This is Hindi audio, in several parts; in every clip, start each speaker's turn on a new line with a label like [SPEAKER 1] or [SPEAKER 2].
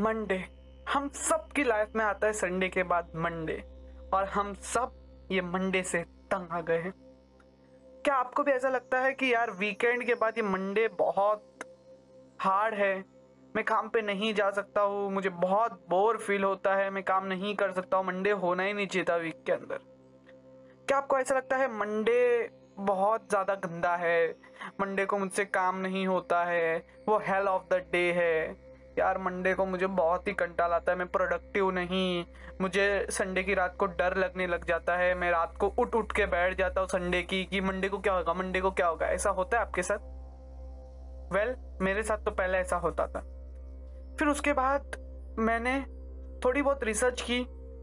[SPEAKER 1] मंडे हम सब की लाइफ में आता है संडे के बाद मंडे और हम सब ये मंडे से तंग आ गए हैं। क्या आपको भी ऐसा लगता है कि यार वीकेंड के बाद ये मंडे बहुत हार्ड है? मैं काम पे नहीं जा सकता हूँ, मुझे बहुत बोर फील होता है, मैं काम नहीं कर सकता हूँ मंडे होना ही नहीं चाहिए था वीक के अंदर। क्या आपको ऐसा लगता है मंडे बहुत ज़्यादा गंदा है? मंडे को मुझसे काम नहीं होता है, वो हेल ऑफ़ द डे है। यार मंडे को मुझे बहुत ही कंटाल आता है मैं प्रोडक्टिव नहीं। मुझे संडे की रात को डर लगने लग जाता है मैं रात को उठ उठ के बैठ जाता हूँ संडे की कि मंडे को क्या होगा मंडे को क्या होगा ऐसा होता है आपके साथ? वेल well, मेरे साथ तो पहले ऐसा होता था। फिर उसके बाद मैंने थोड़ी बहुत रिसर्च की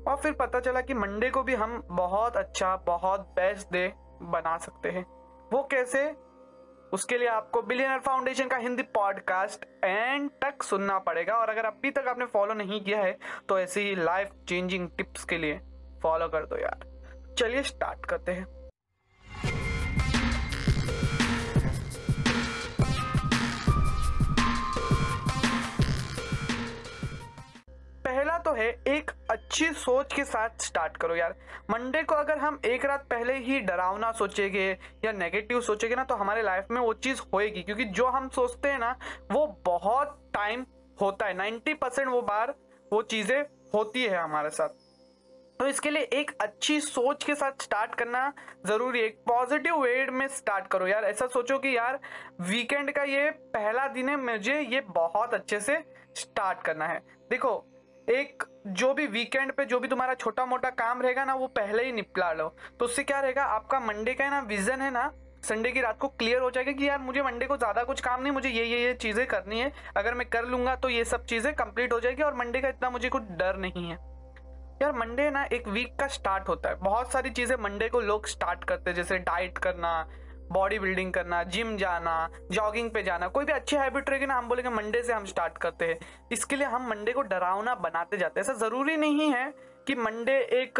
[SPEAKER 1] और फिर पता चला कि मंडे को भी हम बहुत अच्छा बहुत बेस्ट डे बना सकते हैं। वो कैसे? उसके लिए आपको बिलियनर फाउंडेशन का हिंदी पॉडकास्ट एंड तक सुनना पड़ेगा। और अगर अभी तक आपने फॉलो नहीं किया है तो ऐसी ही लाइफ चेंजिंग टिप्स के लिए फॉलो कर दो यार। चलिए स्टार्ट करते हैं। पहला तो है, एक अच्छी सोच के साथ स्टार्ट करो यार। मंडे को अगर हम एक रात पहले ही डरावना सोचेंगे या नेगेटिव सोचेंगे ना तो हमारे लाइफ में वो चीज़ होएगी। क्योंकि जो हम सोचते हैं ना, वो बहुत टाइम होता है। नाइन्टी परसेंट वो बार वो चीज़ें होती है हमारे साथ। तो इसके लिए एक अच्छी सोच के साथ स्टार्ट करना ज़रूरी है। एक पॉजिटिव वे में स्टार्ट करो यार। ऐसा सोचो कि यार वीकेंड का ये पहला दिन है, मुझे ये बहुत अच्छे से स्टार्ट करना है। देखो एक जो भी वीकेंड पे जो भी तुम्हारा छोटा मोटा काम रहेगा ना, वो पहले ही निपटा लो। तो उससे क्या रहेगा, आपका मंडे का है ना विजन है ना संडे की रात को क्लियर हो जाएगा कि यार मुझे मंडे को ज़्यादा कुछ काम नहीं, मुझे ये ये ये चीज़ें करनी है, अगर मैं कर लूँगा तो ये सब चीज़ें कंप्लीट हो जाएगी और मंडे का इतना मुझे कुछ डर नहीं है। यार मंडे ना, एक वीक का स्टार्ट होता है। बहुत सारी चीज़ें मंडे को लोग स्टार्ट करते हैं, जैसे डाइट करना बॉडी बिल्डिंग करना जिम जाना जॉगिंग पे जाना, कोई भी अच्छी हैबिट रहेगी ना, हम बोलेंगे मंडे से हम स्टार्ट करते हैं। इसके लिए हम मंडे को डरावना बनाते जाते हैं। ऐसा ज़रूरी नहीं है कि मंडे एक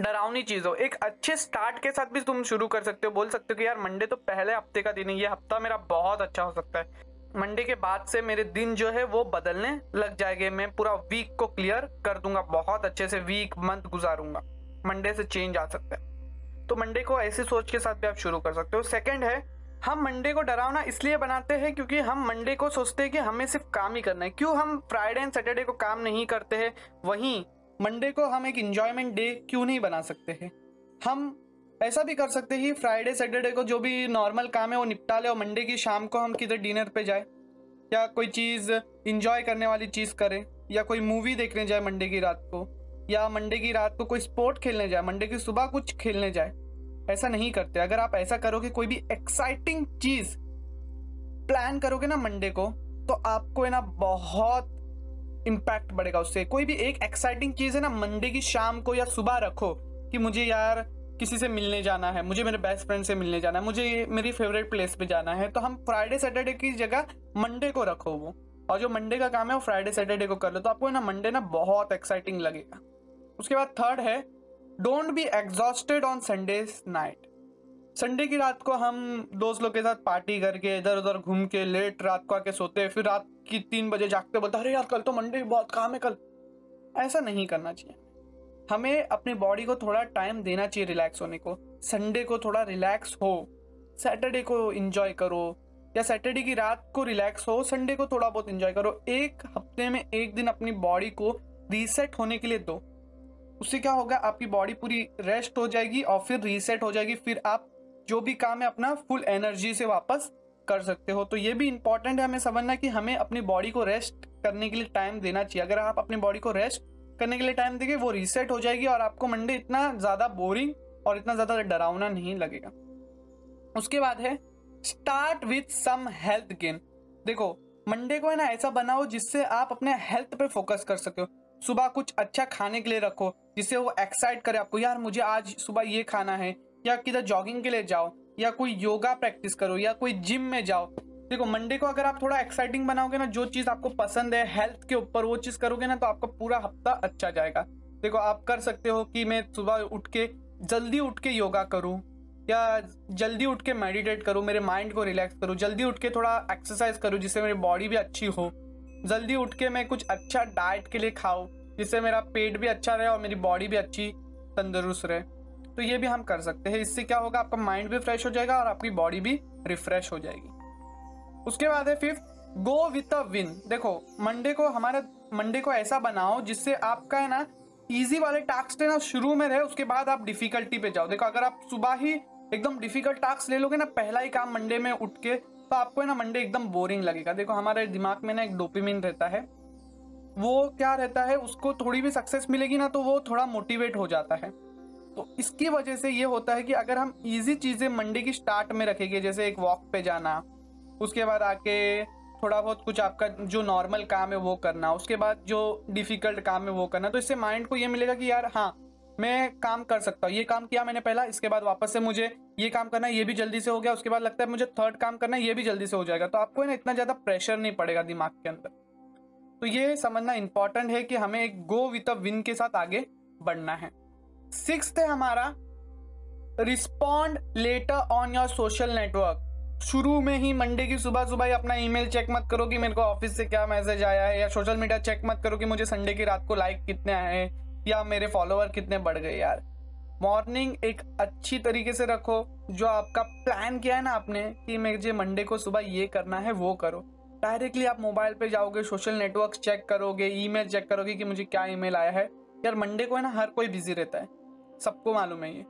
[SPEAKER 1] डरावनी चीज़ हो। एक अच्छे स्टार्ट के साथ भी तुम शुरू कर सकते हो। बोल सकते हो कि यार मंडे तो पहले हफ़्ते का दिन है, ये हफ़्ता मेरा बहुत अच्छा हो सकता है। मंडे के बाद से मेरे दिन जो है, वो बदलने लग जाएँगे। मैं पूरा वीक को क्लियर कर दूँगा, बहुत अच्छे से वीक मंथ गुजारूँगा। मंडे से चेंज आ सकता है। तो मंडे को ऐसी सोच के साथ भी आप शुरू कर सकते हो। सेकंड है, हम मंडे को डरावना इसलिए बनाते हैं क्योंकि हम मंडे को सोचते हैं कि हमें सिर्फ़ काम ही करना है। क्यों हम फ्राइडे एंड सैटरडे को काम नहीं करते हैं? वहीं मंडे को हम एक इंजॉयमेंट डे क्यों नहीं बना सकते हैं? हम ऐसा भी कर सकते हैं फ्राइडे सैटरडे को जो भी नॉर्मल काम है वो निपटा ले और मंडे की शाम को हम किधर डिनर पे जाए, या कोई चीज़ इंजॉय करने वाली चीज़ करें, या कोई मूवी देखने जाए मंडे की रात को, या मंडे की रात को कोई स्पोर्ट खेलने जाए, मंडे की सुबह कुछ खेलने जाए। ऐसा नहीं करते। अगर आप ऐसा करोगे, कोई भी एक्साइटिंग चीज़ प्लान करोगे ना मंडे को तो आपको है ना बहुत इम्पैक्ट बढ़ेगा उससे। कोई भी एक एक्साइटिंग चीज़ है ना मंडे की शाम को या सुबह रखो कि मुझे यार किसी से मिलने जाना है, मुझे मेरे बेस्ट फ्रेंड से मिलने जाना है, मुझे मेरी फेवरेट प्लेस पे जाना है तो हम फ्राइडे सैटरडे की जगह मंडे को रखो वो। और जो मंडे का काम है, वो फ्राइडे सैटरडे को कर लो। तो आपको ना मंडे ना बहुत एक्साइटिंग लगेगा। उसके बाद थर्ड है don't be exhausted on Sunday night Sunday की रात को हम दोस्त लोग के साथ पार्टी करके इधर उधर घूम के लेट रात को आके सोते फिर रात की तीन बजे जागते बोलते अरे यार, कल तो मंडे बहुत काम है कल. ऐसा नहीं करना चाहिए। हमें अपनी बॉडी को थोड़ा टाइम देना चाहिए रिलैक्स होने को। संडे को थोड़ा रिलैक्स हो। सैटरडे को इंजॉय करो। या सैटरडे की रात को रिलैक्स हो संडे को थोड़ा बहुत इंजॉय करो। एक हफ़्ते में एक दिन अपनी बॉडी को रीसेट होने के लिए दो। उससे क्या होगा? आपकी बॉडी पूरी रेस्ट हो जाएगी और फिर रीसेट हो जाएगी। फिर आप जो भी काम है, अपना फुल एनर्जी से वापस कर सकते हो। तो ये भी इंपॉर्टेंट है हमें समझना कि हमें अपनी बॉडी को रेस्ट करने के लिए टाइम देना चाहिए। अगर आप अपनी बॉडी को रेस्ट करने के लिए टाइम देंगे, वो रीसेट हो जाएगी और आपको मंडे इतना ज़्यादा बोरिंग और इतना ज़्यादा डरावना नहीं लगेगा। उसके बाद है start with some health gain देखो मंडे को है ना ऐसा बनाओ जिससे आप अपने हेल्थ पे फोकस कर सको सुबह कुछ अच्छा खाने के लिए रखो, जिससे वो एक्साइट करे आपको। यार, मुझे आज सुबह ये खाना है, या किधर जॉगिंग के लिए जाओ, या कोई योगा प्रैक्टिस करो, या कोई जिम में जाओ। देखो मंडे को अगर आप थोड़ा एक्साइटिंग बनाओगे ना, जो चीज़ आपको पसंद है हेल्थ के ऊपर वो चीज़ करोगे ना तो आपका पूरा हफ़्ता अच्छा जाएगा। देखो, आप कर सकते हो कि मैं सुबह उठ के, जल्दी उठ के योगा करूँ, या जल्दी उठ के मेडिटेट करूँ, मेरे माइंड को रिलैक्स करूँ, जल्दी उठ के थोड़ा एक्सरसाइज करूँ, जिससे मेरी बॉडी भी अच्छी हो। जल्दी उठ के मैं कुछ अच्छा डाइट के लिए खाऊं, जिससे मेरा पेट भी अच्छा रहे और मेरी बॉडी भी अच्छी, तंदुरुस्त रहे। तो ये भी हम कर सकते हैं। इससे क्या होगा? आपका माइंड भी फ्रेश हो जाएगा और आपकी बॉडी भी रिफ्रेश हो जाएगी। उसके बाद है fifth go with a win देखो मंडे को हमारा मंडे को ऐसा बनाओ जिससे आपका है ना इजी वाले टास्क ना शुरू में रहे, उसके बाद आप डिफिकल्टी पे जाओ। देखो, अगर आप सुबह ही एकदम डिफ़िकल्ट टास्क ले लोगे ना, पहला ही काम मंडे में उठ के तो आपको है ना मंडे एकदम बोरिंग लगेगा। देखो, हमारे दिमाग में ना एक डोपामिन रहता है। वो क्या रहता है, उसको थोड़ी भी सक्सेस मिलेगी ना तो वो थोड़ा मोटिवेट हो जाता है। तो इसकी वजह से ये होता है कि अगर हम इजी चीज़ें मंडे की स्टार्ट में रखेंगे, जैसे एक वॉक पे जाना, उसके बाद आके थोड़ा बहुत कुछ आपका जो नॉर्मल काम है वो करना, उसके बाद जो डिफ़िकल्ट काम है वो करना तो इससे माइंड को ये मिलेगा कि यार हाँ मैं काम कर सकता हूँ। ये काम किया मैंने पहला, इसके बाद वापस से मुझे ये काम करना है, ये भी जल्दी से हो गया, उसके बाद लगता है मुझे थर्ड काम करना है, ये भी जल्दी से हो जाएगा। तो आपको ना इतना ज़्यादा प्रेशर नहीं पड़ेगा दिमाग के अंदर। तो ये समझना इंपॉर्टेंट है कि हमें एक गो विथ अ विन के साथ आगे बढ़ना है। सिक्स है हमारा respond later on your social network शुरू में ही मंडे की सुबह सुबह ही अपना ईमेल चेक मत करो कि मेरे को ऑफ़िस से क्या मैसेज आया है, या सोशल मीडिया चेक मत करो कि मुझे संडे की रात को लाइक कितने आए हैं। या मेरे फॉलोअर कितने बढ़ गए यार? मॉर्निंग एक अच्छी तरीके से रखो, जो आपका प्लान किया है ना आपने कि मुझे मंडे को सुबह ये करना है, वो करो। डायरेक्टली आप मोबाइल पे जाओगे सोशल नेटवर्क चेक करोगे ईमेल चेक करोगे कि मुझे क्या ईमेल आया है। यार मंडे को है ना हर कोई बिज़ी रहता है, सबको मालूम है ये।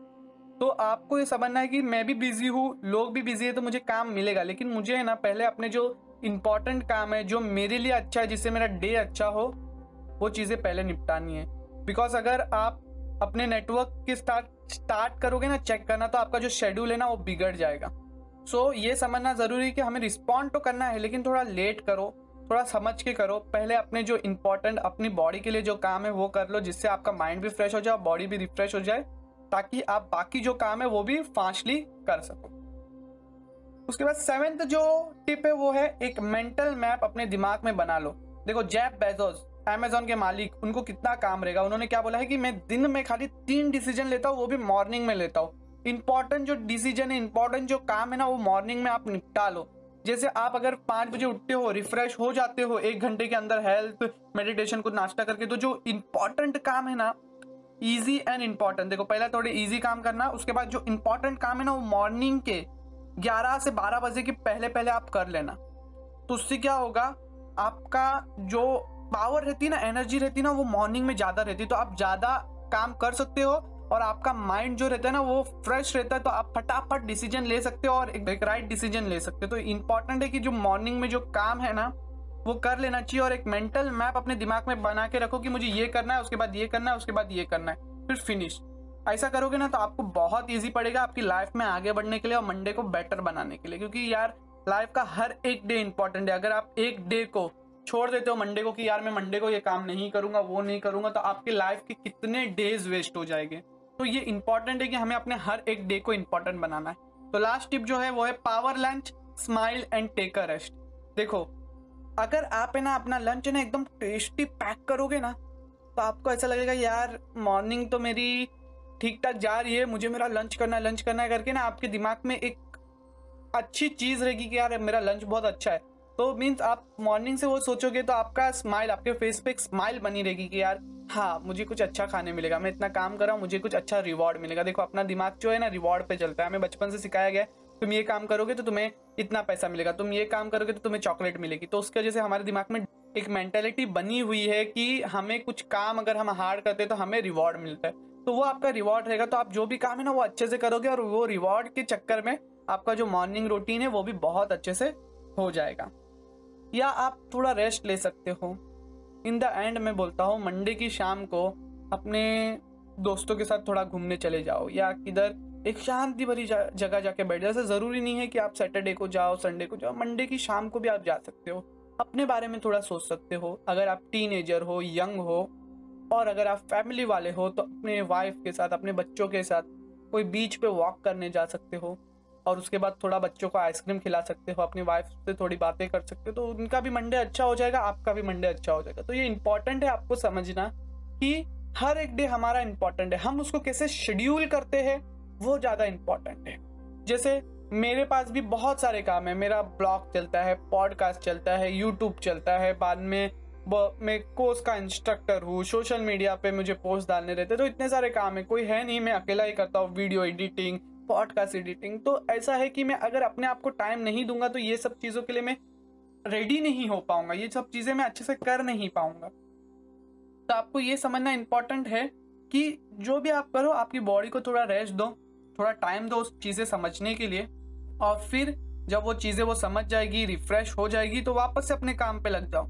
[SPEAKER 1] तो आपको ये समझना है कि मैं भी बिज़ी हूँ, लोग भी बिज़ी है तो मुझे काम मिलेगा। लेकिन मुझे है ना पहले अपने जो इंपॉर्टेंट काम है, जो मेरे लिए अच्छा है, जिससे मेरा डे अच्छा हो, वो चीज़ें पहले निपटानी है। बिकॉज़ अगर आप अपने नेटवर्क के स्टार्ट स्टार्ट करोगे ना चेक करना तो आपका जो शेड्यूल है ना वो बिगड़ जाएगा। सो so, ये समझना ज़रूरी है कि हमें रिस्पॉन्ड तो करना है लेकिन थोड़ा लेट करो थोड़ा समझ के करो। पहले अपने जो इंपॉर्टेंट अपनी बॉडी के लिए जो काम है वो कर लो जिससे आपका माइंड भी फ्रेश हो जाए बॉडी भी रिफ्रेश हो जाए ताकि आप बाकी जो काम है वो भी फास्टली कर सको। उसके बाद सेवेंथ जो टिप है वो है एक मेंटल मैप अपने दिमाग में बना लो। देखो जैप बेजोस अमेजोन के मालिक, उनको कितना काम रहेगा? उन्होंने क्या बोला है कि मैं दिन में खाली तीन डिसीज़न लेता हूँ, वो भी मॉर्निंग में लेता हूँ। इंपॉर्टेंट जो डिसीज़न है इंपॉर्टेंट जो काम है ना, वो मॉर्निंग में आप निपटा लो। जैसे आप अगर पाँच बजे उठते हो रिफ्रेश हो जाते हो, एक घंटे के अंदर हेल्थ मेडिटेशन को नाश्ता करके तो जो इंपॉर्टेंट काम है ना इजी एंड इंपॉर्टेंट देखो, पहले थोड़े ईजी काम करना, उसके बाद जो इंपॉर्टेंट काम है ना, वो मॉर्निंग के 11 से 12 बजे के पहले पहले आप कर लेना। तो उससे क्या होगा, आपका जो पावर रहती है ना एनर्जी रहती है ना, वो मॉर्निंग में ज़्यादा रहती। है तो आप ज़्यादा काम कर सकते हो और आपका माइंड जो रहता है ना, वो फ्रेश रहता है तो आप फटाफट डिसीज़न ले सकते हो और एक राइट डिसीज़न ले सकते हो। तो इंपॉर्टेंट है कि जो मॉर्निंग में जो काम है ना, वो कर लेना चाहिए और एक मेंटल मैप अपने दिमाग में बना के रखो कि मुझे ये करना है, उसके बाद ये करना है, उसके बाद ये करना है, फिर फिनिश ऐसा करोगे ना तो आपको बहुत ईजी पड़ेगा आपकी लाइफ में आगे बढ़ने के लिए और मंडे को बेटर बनाने के लिए। क्योंकि यार लाइफ का हर एक डे इंपॉर्टेंट है। अगर आप एक डे को छोड़ देते हो मंडे को कि यार मैं मंडे को ये काम नहीं करूँगा, वो नहीं करूँगा तो आपकी लाइफ के कितने डेज़ वेस्ट हो जाएँगे। तो ये इंपॉर्टेंट है कि हमें अपने हर एक डे को इंपॉर्टेंट बनाना है। तो लास्ट टिप जो है, वो है power lunch smile and take a rest देखो, अगर आप है ना अपना लंच है ना एकदम टेस्टी पैक करोगे ना तो आपको ऐसा लगेगा, यार मॉर्निंग तो मेरी ठीक ठाक जा रही है, मुझे मेरा लंच करना है लंच करना है, करके ना आपके दिमाग में एक अच्छी चीज़ रहेगी कि यार मेरा लंच बहुत अच्छा है। तो मीन्स आप मॉर्निंग से वो सोचोगे तो आपका स्माइल आपके फेस पे एक स्माइल बनी रहेगी कि यार हाँ मुझे कुछ अच्छा खाने मिलेगा। मैं इतना काम कर रहा हूँ, मुझे कुछ अच्छा रिवॉर्ड मिलेगा। देखो, अपना दिमाग जो है ना रिवॉर्ड पे चलता है। हमें बचपन से सिखाया गया तुम ये काम करोगे तो तुम्हें इतना पैसा मिलेगा। तुम ये काम करोगे तो तुम्हें चॉकलेट मिलेगी। तो उसकी वजह से हमारे दिमाग में एक मेंटेलिटी बनी हुई है कि हमें कुछ काम अगर हम हार्ड करते हैं तो हमें रिवॉर्ड मिलता है। तो वो आपका रिवॉर्ड रहेगा। तो आप जो भी काम है ना, वो अच्छे से करोगे और वो रिवॉर्ड के चक्कर में आपका जो मॉर्निंग रूटीन है, वो भी बहुत अच्छे से हो जाएगा। या आप थोड़ा रेस्ट ले सकते हो। इन द एंड मैं बोलता हूँ मंडे की शाम को अपने दोस्तों के साथ थोड़ा घूमने चले जाओ या किधर एक शांति भरी जगह जाके बैठ जाओ। ऐसा ज़रूरी नहीं है कि आप सैटरडे को जाओ संडे को जाओ। मंडे की शाम को भी आप जा सकते हो। अपने बारे में थोड़ा सोच सकते हो। अगर आप टीनेजर हो यंग हो, और अगर आप फैमिली वाले हो तो अपने वाइफ के साथ, अपने बच्चों के साथ कोई बीच पे वॉक करने जा सकते हो। और उसके बाद थोड़ा बच्चों को आइसक्रीम खिला सकते हो, अपनी वाइफ से थोड़ी बातें कर सकते हो तो उनका भी मंडे अच्छा हो जाएगा, आपका भी मंडे अच्छा हो जाएगा। तो ये इंपॉर्टेंट है आपको समझना कि हर एक डे हमारा इंपॉर्टेंट है। हम उसको कैसे शेड्यूल करते हैं, वो ज़्यादा इंपॉर्टेंट है। जैसे मेरे पास भी बहुत सारे काम है। मेरा ब्लॉग चलता है पॉडकास्ट चलता है यूट्यूब चलता है, बाद में मैं कोर्स का इंस्ट्रक्टर हूँ सोशल मीडिया पे मुझे पोस्ट डालने रहते हैं तो इतने सारे काम है। कोई है नहीं, मैं अकेला ही करता हूँ वीडियो एडिटिंग पॉडकास्ट एडिटिंग तो ऐसा है कि मैं अगर अपने आप को टाइम नहीं दूँगा तो ये सब चीज़ों के लिए मैं रेडी नहीं हो पाऊँगा। ये सब चीज़ें मैं अच्छे से कर नहीं पाऊँगा। तो आपको ये समझना इंपॉर्टेंट है कि जो भी आप करो, आपकी बॉडी को थोड़ा रेस्ट दो, थोड़ा टाइम दो उस चीज़ें समझने के लिए और फिर जब वो चीज़ें वो समझ जाएगी रिफ्रेश हो जाएगी तो वापस से अपने काम पे लग जाओ।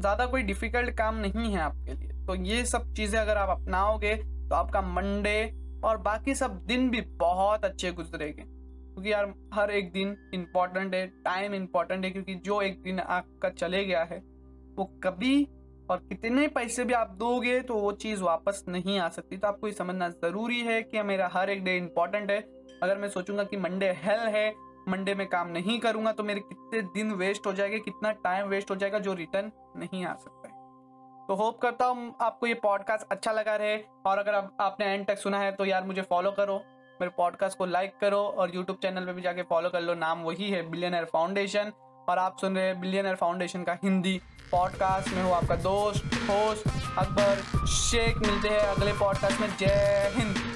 [SPEAKER 1] ज़्यादा कोई डिफ़िकल्ट काम नहीं है आपके लिए। तो ये सब चीज़ें अगर आप अपनाओगे तो आपका मंडे और बाकी सब दिन भी बहुत अच्छे गुजरेंगे। क्योंकि यार, हर एक दिन इंपॉर्टेंट है टाइम इंपॉर्टेंट है, क्योंकि जो एक दिन आपका चले गया है, वो कभी और कितने पैसे भी आप दोगे तो वो चीज़ वापस नहीं आ सकती। तो आपको ये समझना ज़रूरी है कि मेरा हर एक डे इंपॉर्टेंट है। अगर मैं सोचूँगा कि मंडे हेल है मंडे में काम नहीं करूँगा तो मेरे कितने दिन वेस्ट हो जाएँगे, कितना टाइम वेस्ट हो जाएगा जो रिटर्न नहीं आ सकता। तो होप करता हूँ आपको ये पॉडकास्ट अच्छा लगा रहे। और अगर आप, आपने एंड तक सुना है तो यार मुझे फॉलो करो। मेरे पॉडकास्ट को लाइक करो और यूट्यूब चैनल पर भी जाके फॉलो कर लो। नाम वही है बिलियनर फाउंडेशन और आप सुन रहे हैं बिलियनर फाउंडेशन का हिंदी पॉडकास्ट में हूँ आपका दोस्त होस्ट अकबर शेख। मिलते हैं अगले पॉडकास्ट में। जय हिंद।